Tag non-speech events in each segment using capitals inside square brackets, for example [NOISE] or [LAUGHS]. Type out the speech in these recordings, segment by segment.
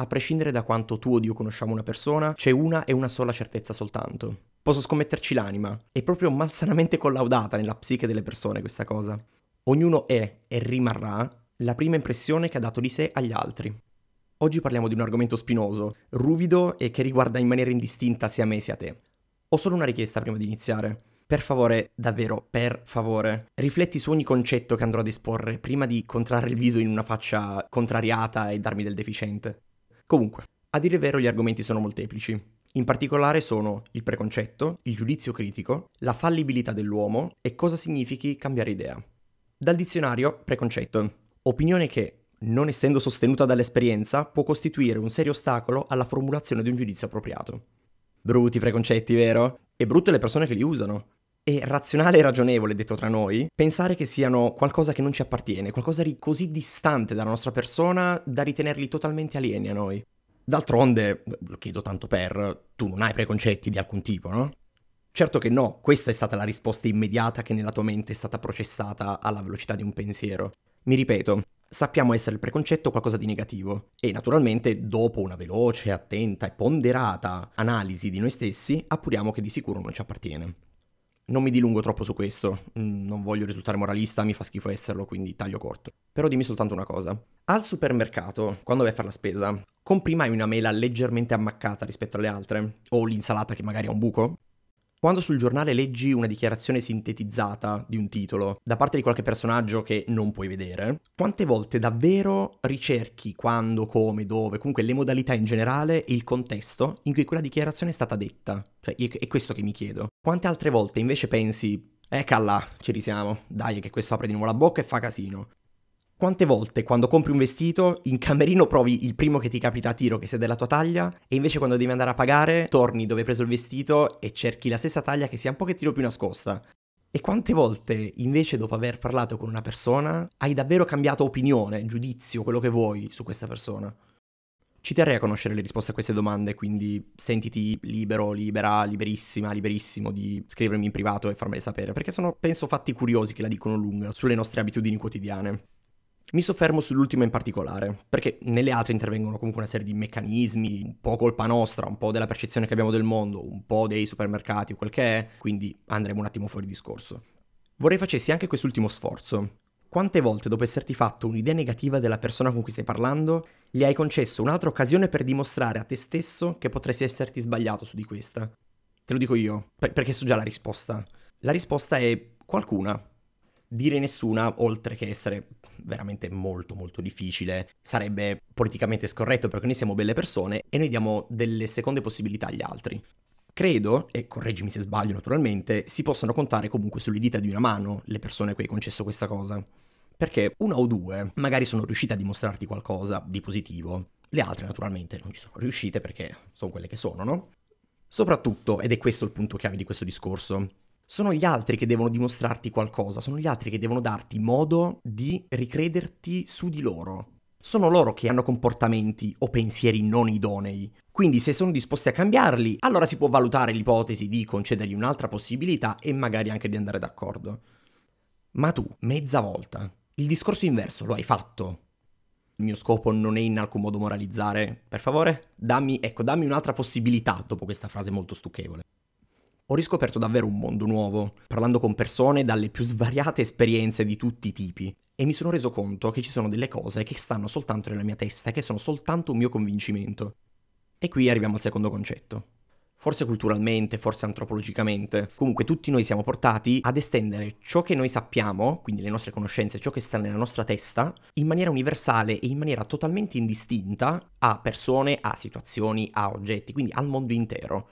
a prescindere da quanto tu o io conosciamo una persona, c'è una e una sola certezza soltanto. Posso scommetterci l'anima. È proprio malsanamente collaudata nella psiche delle persone questa cosa. Ognuno è e rimarrà la prima impressione che ha dato di sé agli altri. Oggi parliamo di un argomento spinoso, ruvido e che riguarda in maniera indistinta sia me sia te. Ho solo una richiesta prima di iniziare. Per favore, davvero, per favore, rifletti su ogni concetto che andrò ad esporre prima di contrarre il viso in una faccia contrariata e darmi del deficiente. Comunque, a dire vero gli argomenti sono molteplici. In particolare sono il preconcetto, il giudizio critico, la fallibilità dell'uomo e cosa significhi cambiare idea. Dal dizionario, preconcetto. Opinione che, non essendo sostenuta dall'esperienza, può costituire un serio ostacolo alla formulazione di un giudizio appropriato. Brutti preconcetti, vero? E brutte le persone che li usano. È razionale e ragionevole, detto tra noi, pensare che siano qualcosa che non ci appartiene, qualcosa di così distante dalla nostra persona da ritenerli totalmente alieni a noi. D'altronde, lo chiedo tanto per, tu non hai preconcetti di alcun tipo, no? Certo che no, questa è stata la risposta immediata che nella tua mente è stata processata alla velocità di un pensiero. Mi ripeto, sappiamo essere il preconcetto qualcosa di negativo e naturalmente dopo una veloce, attenta e ponderata analisi di noi stessi appuriamo che di sicuro non ci appartiene. Non mi dilungo troppo su questo, mm, non voglio risultare moralista, mi fa schifo esserlo, quindi taglio corto. Però dimmi soltanto una cosa. Al supermercato, quando vai a fare la spesa, compri mai una mela leggermente ammaccata rispetto alle altre? O l'insalata che magari ha un buco? Quando sul giornale leggi una dichiarazione sintetizzata di un titolo da parte di qualche personaggio che non puoi vedere, quante volte davvero ricerchi quando, come, dove, comunque le modalità in generale e il contesto in cui quella dichiarazione è stata detta? Cioè, è questo che mi chiedo. Quante altre volte invece pensi, ecca là, ci risiamo, dai che questo apre di nuovo la bocca e fa casino. Quante volte quando compri un vestito in camerino provi il primo che ti capita a tiro che sia della tua taglia e invece quando devi andare a pagare torni dove hai preso il vestito e cerchi la stessa taglia che sia un pochettino più nascosta? E quante volte invece dopo aver parlato con una persona hai davvero cambiato opinione, giudizio, quello che vuoi su questa persona? Ci terrei a conoscere le risposte a queste domande, quindi sentiti libero, libera, liberissima, liberissimo di scrivermi in privato e farmele sapere, perché sono, penso, fatti curiosi che la dicono lunga sulle nostre abitudini quotidiane. Mi soffermo sull'ultima in particolare, perché nelle altre intervengono comunque una serie di meccanismi, un po' colpa nostra, un po' della percezione che abbiamo del mondo, un po' dei supermercati, quel che è, quindi andremo un attimo fuori discorso. Vorrei facessi anche quest'ultimo sforzo. Quante volte dopo esserti fatto un'idea negativa della persona con cui stai parlando, gli hai concesso un'altra occasione per dimostrare a te stesso che potresti esserti sbagliato su di questa? Te lo dico io, perché so già la risposta. La risposta è qualcuna, dire nessuna, oltre che essere veramente molto molto difficile, sarebbe politicamente scorretto perché noi siamo belle persone e noi diamo delle seconde possibilità agli altri. Credo, e correggimi se sbaglio naturalmente, si possono contare comunque sulle dita di una mano le persone a cui hai concesso questa cosa. Perché una o due magari sono riuscite a dimostrarti qualcosa di positivo, le altre naturalmente non ci sono riuscite perché sono quelle che sono, no? Soprattutto, ed è questo il punto chiave di questo discorso, sono gli altri che devono dimostrarti qualcosa, sono gli altri che devono darti modo di ricrederti su di loro. Sono loro che hanno comportamenti o pensieri non idonei. Quindi se sono disposti a cambiarli, allora si può valutare l'ipotesi di concedergli un'altra possibilità e magari anche di andare d'accordo. Ma tu, mezza volta, il discorso inverso lo hai fatto. Il mio scopo non è in alcun modo moralizzare. Per favore, dammi, ecco, dammi un'altra possibilità dopo questa frase molto stucchevole ho riscoperto davvero un mondo nuovo, parlando con persone dalle più svariate esperienze di tutti i tipi, e mi sono reso conto che ci sono delle cose che stanno soltanto nella mia testa e che sono soltanto un mio convincimento. E qui arriviamo al secondo concetto. Forse culturalmente, forse antropologicamente, comunque tutti noi siamo portati ad estendere ciò che noi sappiamo, quindi le nostre conoscenze, ciò che sta nella nostra testa, in maniera universale e in maniera totalmente indistinta a persone, a situazioni, a oggetti, quindi al mondo intero.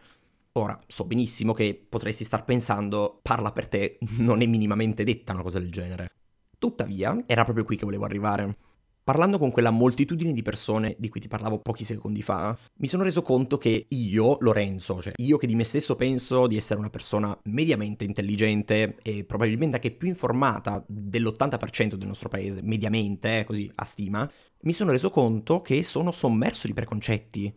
Ora, so benissimo che potresti star pensando, parla per te, non è minimamente detta una cosa del genere. Tuttavia, era proprio qui che volevo arrivare. Parlando con quella moltitudine di persone di cui ti parlavo pochi secondi fa, mi sono reso conto che io, Lorenzo, cioè io che di me stesso penso di essere una persona mediamente intelligente e probabilmente anche più informata dell'80% del nostro paese, mediamente, eh, così a stima, mi sono reso conto che sono sommerso di preconcetti.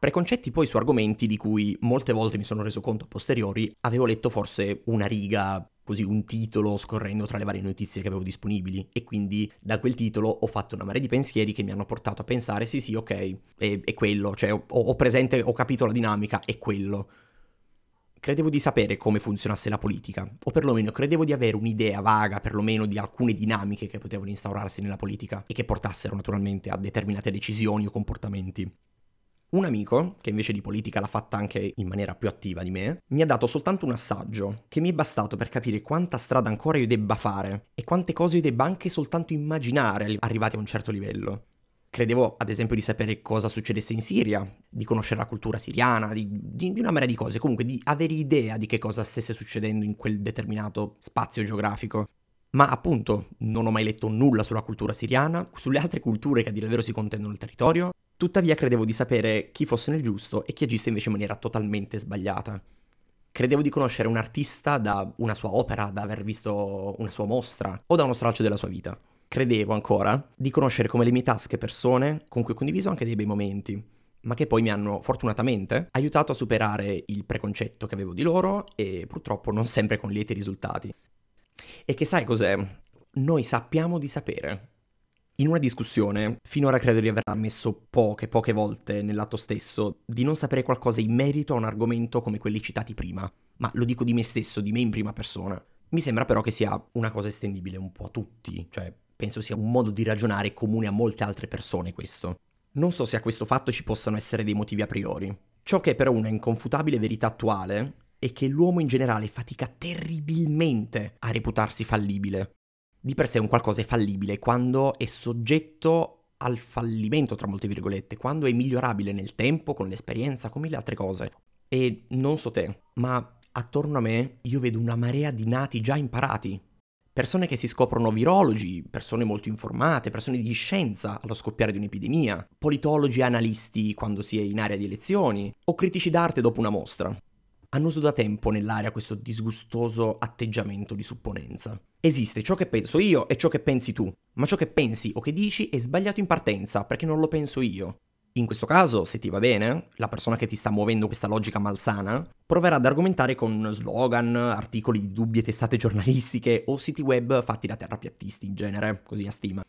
Preconcetti poi su argomenti di cui molte volte mi sono reso conto a posteriori, avevo letto forse una riga così un titolo scorrendo tra le varie notizie che avevo disponibili e quindi da quel titolo ho fatto una marea di pensieri che mi hanno portato a pensare sì sì ok, è, è quello, cioè ho, ho presente, ho capito la dinamica, è quello. Credevo di sapere come funzionasse la politica, o perlomeno credevo di avere un'idea vaga perlomeno di alcune dinamiche che potevano instaurarsi nella politica e che portassero naturalmente a determinate decisioni o comportamenti. Un amico, che invece di politica l'ha fatta anche in maniera più attiva di me, mi ha dato soltanto un assaggio, che mi è bastato per capire quanta strada ancora io debba fare e quante cose io debba anche soltanto immaginare arrivati a un certo livello. Credevo, ad esempio, di sapere cosa succedesse in Siria, di conoscere la cultura siriana, di, di, di, una marea di cose, comunque di avere idea di che cosa stesse succedendo in quel determinato spazio geografico. Ma appunto, non ho mai letto nulla sulla cultura siriana, sulle altre culture che a dire il vero si contendono nel territorio, tuttavia credevo di sapere chi fosse nel giusto e chi agisse invece in maniera totalmente sbagliata. Credevo di conoscere un artista da una sua opera, da aver visto una sua mostra o da uno stralcio della sua vita credevo ancora di conoscere come le mie tasche persone con cui ho condiviso anche dei bei momenti, ma che poi mi hanno fortunatamente aiutato a superare il preconcetto che avevo di loro e purtroppo non sempre con lieti risultati. E che sai cos'è? Noi sappiamo di sapere. In una discussione, finora credo di aver ammesso poche, poche volte nell'atto stesso di non sapere qualcosa in merito a un argomento come quelli citati prima, ma lo dico di me stesso, di me in prima persona. Mi sembra però che sia una cosa estendibile un po' a tutti, cioè Penso sia un modo di ragionare comune a molte altre persone questo. Non so se a questo fatto ci possano essere dei motivi a priori. Ciò che è però una inconfutabile verità attuale è che l'uomo in generale fatica terribilmente a reputarsi fallibile. Di per sé un qualcosa è fallibile quando è soggetto al fallimento, tra molte virgolette, quando è migliorabile nel tempo, con l'esperienza, con mille altre cose. E non so te, ma attorno a me io vedo una marea di nati già imparati, persone che si scoprono virologi, persone molto informate, persone di scienza allo scoppiare di un'epidemia, politologi e analisti quando si è in area di elezioni, o critici d'arte dopo una mostra. Hanno uso da tempo nell'area questo disgustoso atteggiamento di supponenza. Esiste ciò che penso io e ciò che pensi tu, ma ciò che pensi o che dici è sbagliato in partenza perché non lo penso io. In questo caso, se ti va bene, la persona che ti sta muovendo questa logica malsana proverà ad argomentare con slogan, articoli di dubbie testate giornalistiche o siti web fatti da terrapiattisti in genere, così a stima.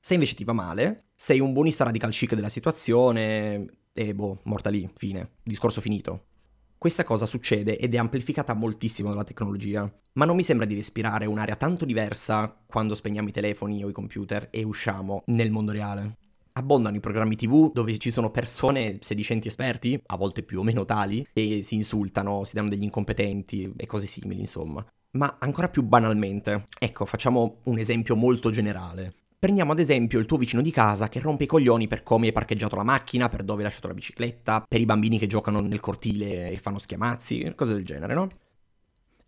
Se invece ti va male, sei un buonista radical chic della situazione e boh, morta lì, fine, discorso finito. Questa cosa succede ed è amplificata moltissimo dalla tecnologia, ma non mi sembra di respirare un'area tanto diversa quando spegniamo i telefoni o i computer e usciamo nel mondo reale abbondano i programmi TV dove ci sono persone sedicenti esperti, a volte più o meno tali, e si insultano, si danno degli incompetenti e cose simili, insomma. Ma ancora più banalmente, ecco, facciamo un esempio molto generale. Prendiamo ad esempio il tuo vicino di casa che rompe i coglioni per come hai parcheggiato la macchina, per dove hai lasciato la bicicletta, per i bambini che giocano nel cortile e fanno schiamazzi, cose del genere, no?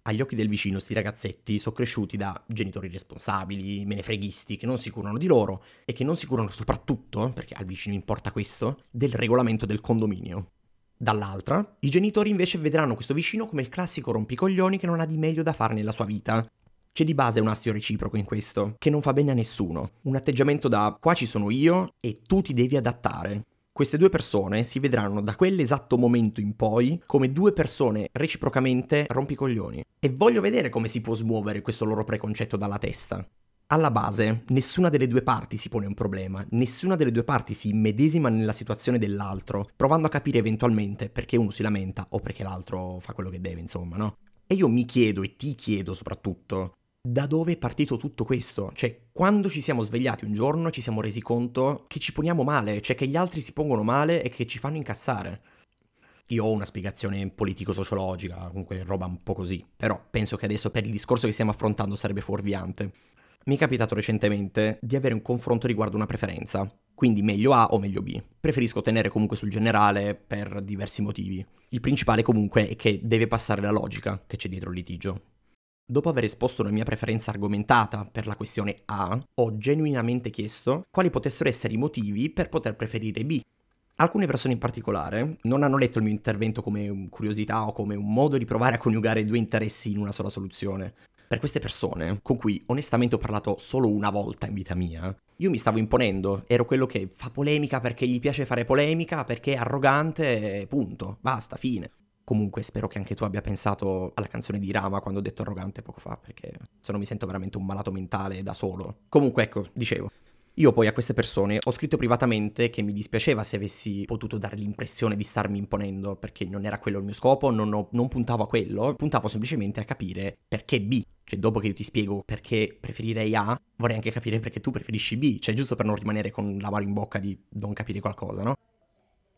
agli occhi del vicino sti ragazzetti sono cresciuti da genitori responsabili, menefreghisti, che non si curano di loro e che non si curano soprattutto, perché al vicino importa questo, del regolamento del condominio. Dall'altra, i genitori invece vedranno questo vicino come il classico rompicoglioni che non ha di meglio da fare nella sua vita. C'è di base un astio reciproco in questo, che non fa bene a nessuno. Un atteggiamento da qua ci sono io e tu ti devi adattare. Queste due persone si vedranno da quell'esatto momento in poi come due persone reciprocamente rompicoglioni. E voglio vedere come si può smuovere questo loro preconcetto dalla testa. Alla base, nessuna delle due parti si pone un problema, nessuna delle due parti si immedesima nella situazione dell'altro, provando a capire eventualmente perché uno si lamenta o perché l'altro fa quello che deve, insomma, no? E io mi chiedo e ti chiedo soprattutto, da dove è partito tutto questo? Cioè, quando ci siamo svegliati un giorno ci siamo resi conto che ci poniamo male, cioè che gli altri si pongono male e che ci fanno incazzare. Io ho una spiegazione politico-sociologica, comunque roba un po' così, però penso che adesso per il discorso che stiamo affrontando sarebbe fuorviante. Mi è capitato recentemente di avere un confronto riguardo una preferenza, quindi meglio A o meglio B. Preferisco tenere comunque sul generale per diversi motivi. Il principale comunque è che deve passare la logica che c'è dietro il litigio. Dopo aver esposto la mia preferenza argomentata per la questione A, ho genuinamente chiesto quali potessero essere i motivi per poter preferire B. Alcune persone in particolare non hanno letto il mio intervento come curiosità o come un modo di provare a coniugare due interessi in una sola soluzione. Per queste persone, con cui onestamente ho parlato solo una volta in vita mia, io mi stavo imponendo, ero quello che fa polemica perché gli piace fare polemica, perché è arrogante, punto, basta, fine. Comunque spero che anche tu abbia pensato alla canzone di Rama quando ho detto arrogante poco fa, perché se no mi sento veramente un malato mentale da solo. Comunque ecco, dicevo, io poi a queste persone ho scritto privatamente che mi dispiaceva se avessi potuto dare l'impressione di starmi imponendo, perché non era quello il mio scopo, non, ho, non puntavo a quello, puntavo semplicemente a capire perché B. Cioè, dopo che io ti spiego perché preferirei A, vorrei anche capire perché tu preferisci B, cioè giusto per non rimanere con l'amaro in bocca di non capire qualcosa, no?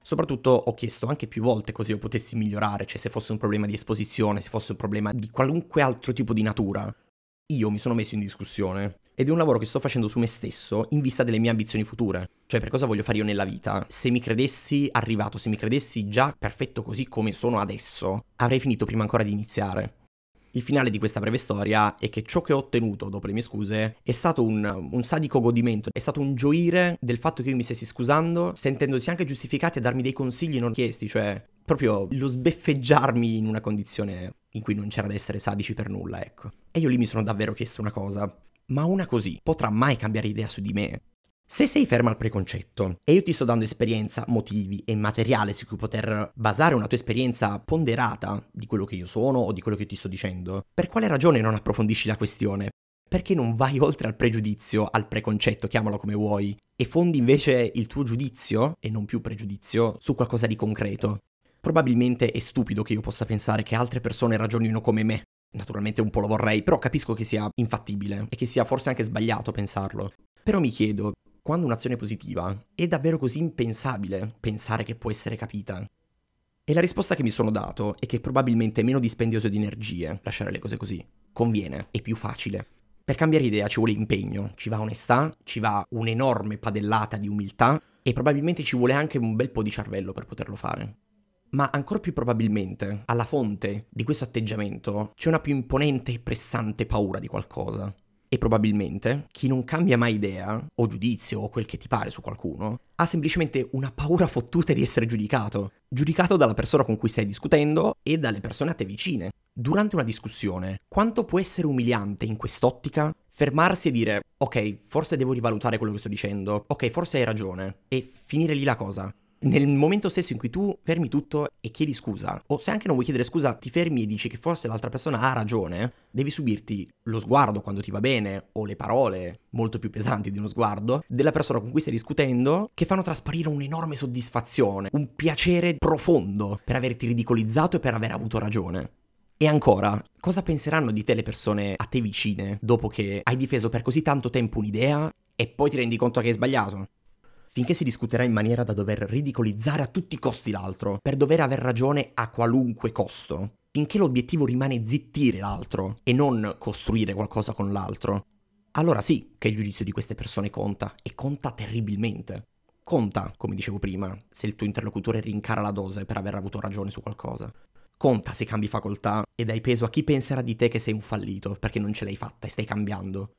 Soprattutto ho chiesto anche più volte così io potessi migliorare, cioè se fosse un problema di esposizione, se fosse un problema di qualunque altro tipo di natura. Io mi sono messo in discussione ed è un lavoro che sto facendo su me stesso in vista delle mie ambizioni future. Cioè, per cosa voglio fare io nella vita? Se mi credessi arrivato, se mi credessi già perfetto così come sono adesso, avrei finito prima ancora di iniziare. Il finale di questa breve storia è che ciò che ho ottenuto dopo le mie scuse è stato un, un, sadico godimento, è stato un gioire del fatto che io mi stessi scusando, sentendosi anche giustificati a darmi dei consigli non chiesti, cioè proprio lo sbeffeggiarmi in una condizione in cui non c'era da essere sadici per nulla, ecco. E io lì mi sono davvero chiesto una cosa, ma una così potrà mai cambiare idea su di me? Se sei ferma al preconcetto e io ti sto dando esperienza, motivi e materiale su cui poter basare una tua esperienza ponderata di quello che io sono o di quello che ti sto dicendo, per quale ragione non approfondisci la questione? Perché non vai [LAUGHS] oltre al pregiudizio, al preconcetto, chiamalo come vuoi, e fondi invece il tuo giudizio, e non più pregiudizio, su qualcosa di concreto? Probabilmente è stupido che io possa pensare che altre persone ragionino come me, Naturalmente un po' lo vorrei, però capisco che sia infattibile e che sia forse anche sbagliato pensarlo. Però mi chiedo, quando un'azione positiva, è davvero così impensabile pensare che può essere capita? E la risposta che mi sono dato è che probabilmente è meno dispendioso di energie lasciare le cose così. Conviene, è più facile. Per cambiare idea ci vuole impegno, ci va onestà, ci va un'enorme padellata di umiltà e probabilmente ci vuole anche un bel po' di cervello per poterlo fare. Ma ancora più probabilmente, alla fonte di questo atteggiamento c'è una più imponente e pressante paura di qualcosa. E probabilmente chi non cambia mai idea, o giudizio, o quel che ti pare su qualcuno, ha semplicemente una paura fottuta di essere giudicato. Giudicato dalla persona con cui stai discutendo e dalle persone a te vicine. Durante una discussione, quanto può essere umiliante in quest'ottica fermarsi e dire ok, forse devo rivalutare quello che sto dicendo, ok, forse hai ragione, e finire lì la cosa nel momento stesso in cui tu fermi tutto e chiedi scusa, o se anche non vuoi chiedere scusa, ti fermi e dici che forse l'altra persona ha ragione, devi subirti lo sguardo quando ti va bene, o le parole molto più pesanti di uno sguardo, della persona con cui stai discutendo, che fanno trasparire un'enorme soddisfazione, un piacere profondo per averti ridicolizzato e per aver avuto ragione. E ancora, cosa penseranno di te le persone a te vicine dopo che hai difeso per così tanto tempo un'idea e poi ti rendi conto che hai sbagliato? Finché si discuterà in maniera da dover ridicolizzare a tutti i costi l'altro, per dover aver ragione a qualunque costo, finché l'obiettivo rimane zittire l'altro e non costruire qualcosa con l'altro, allora sì che il giudizio di queste persone conta, e conta terribilmente. Conta, come dicevo prima, se il tuo interlocutore rincara la dose per aver avuto ragione su qualcosa. Conta se cambi facoltà e dai peso a chi penserà di te che sei un fallito perché non ce l'hai fatta e stai cambiando.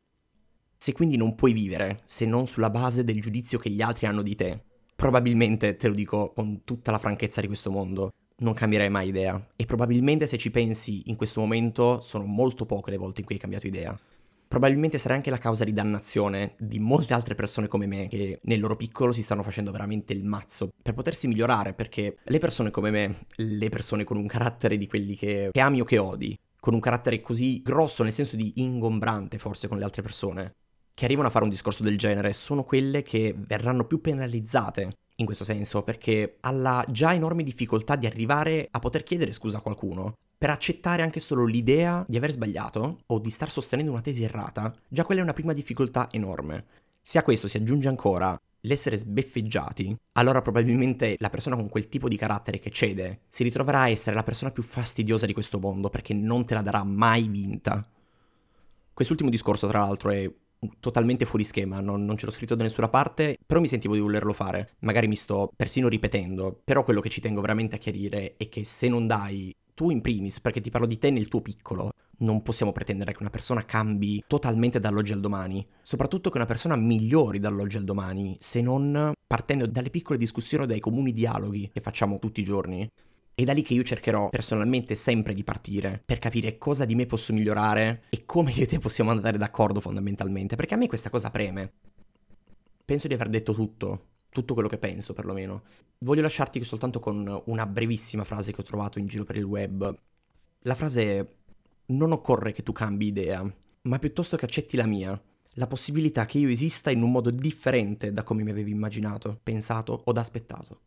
Se quindi non puoi vivere se non sulla base del giudizio che gli altri hanno di te, probabilmente, te lo dico con tutta la franchezza di questo mondo, non cambierai mai idea. E probabilmente se ci pensi in questo momento sono molto poche le volte in cui hai cambiato idea. Probabilmente sarai anche la causa di dannazione di molte altre persone come me che nel loro piccolo si stanno facendo veramente il mazzo per potersi migliorare perché le persone come me, le persone con un carattere di quelli che, che ami o che odi, con un carattere così grosso nel senso di ingombrante forse con le altre persone, che arrivano a fare un discorso del genere sono quelle che verranno più penalizzate in questo senso, perché alla già enorme difficoltà di arrivare a poter chiedere scusa a qualcuno, per accettare anche solo l'idea di aver sbagliato o di star sostenendo una tesi errata, già quella è una prima difficoltà enorme. Se a questo si aggiunge ancora l'essere sbeffeggiati, allora probabilmente la persona con quel tipo di carattere che cede si ritroverà a essere la persona più fastidiosa di questo mondo perché non te la darà mai vinta. Quest'ultimo discorso, tra l'altro, è totalmente fuori schema, non, non, ce l'ho scritto da nessuna parte, però mi sentivo di volerlo fare. Magari mi sto persino ripetendo, però quello che ci tengo veramente a chiarire è che se non dai tu in primis, perché ti parlo di te nel tuo piccolo, non possiamo pretendere che una persona cambi totalmente dall'oggi al domani, soprattutto che una persona migliori dall'oggi al domani, se non partendo dalle piccole discussioni o dai comuni dialoghi che facciamo tutti i giorni. È da lì che io cercherò personalmente sempre di partire per capire cosa di me posso migliorare e come io e te possiamo andare d'accordo fondamentalmente, perché a me questa cosa preme. Penso di aver detto tutto. tutto quello che penso perlomeno. Voglio lasciarti soltanto con una brevissima frase che ho trovato in giro per il web. La frase è non occorre che tu cambi idea, ma piuttosto che accetti la mia, la possibilità che io esista in un modo differente da come mi avevi immaginato, pensato o aspettato.